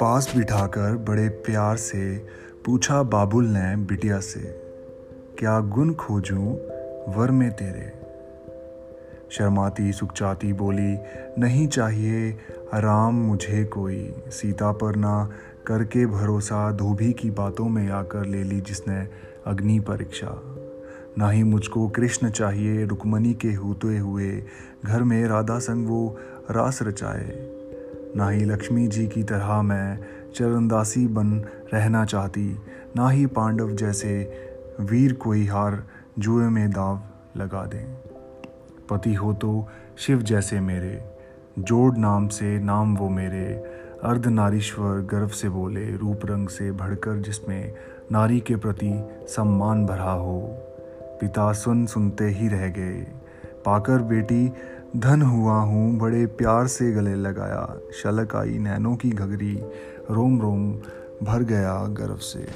पास बिठाकर बड़े प्यार से पूछा बाबुल ने बिटिया से, क्या गुण खोजूं वर में तेरे? शर्माती सुखचाती बोली, नहीं चाहिए आराम मुझे कोई। सीता पर ना करके भरोसा, धोबी की बातों में आकर ले ली जिसने अग्नि परीक्षा। ना ही मुझको कृष्ण चाहिए, रुक्मणी के होते हुए घर में राधा संग वो रास रचाए। ना ही लक्ष्मी जी की तरह मैं चरणदासी बन रहना चाहती, ना ही पांडव जैसे वीर कोई हार जुए में दाव लगा दें। पति हो तो शिव जैसे मेरे, जोड़ नाम से नाम वो मेरे, अर्ध नारीश्वर गर्व से बोले, रूप रंग से भड़कर जिसमें नारी के प्रति सम्मान भरा हो। पिता सुन सुनते ही रह गए, पाकर बेटी धन हुआ हूँ, बड़े प्यार से गले लगाया शलक आई नैनों की घगरी रोम रोम भर गया गर्व से।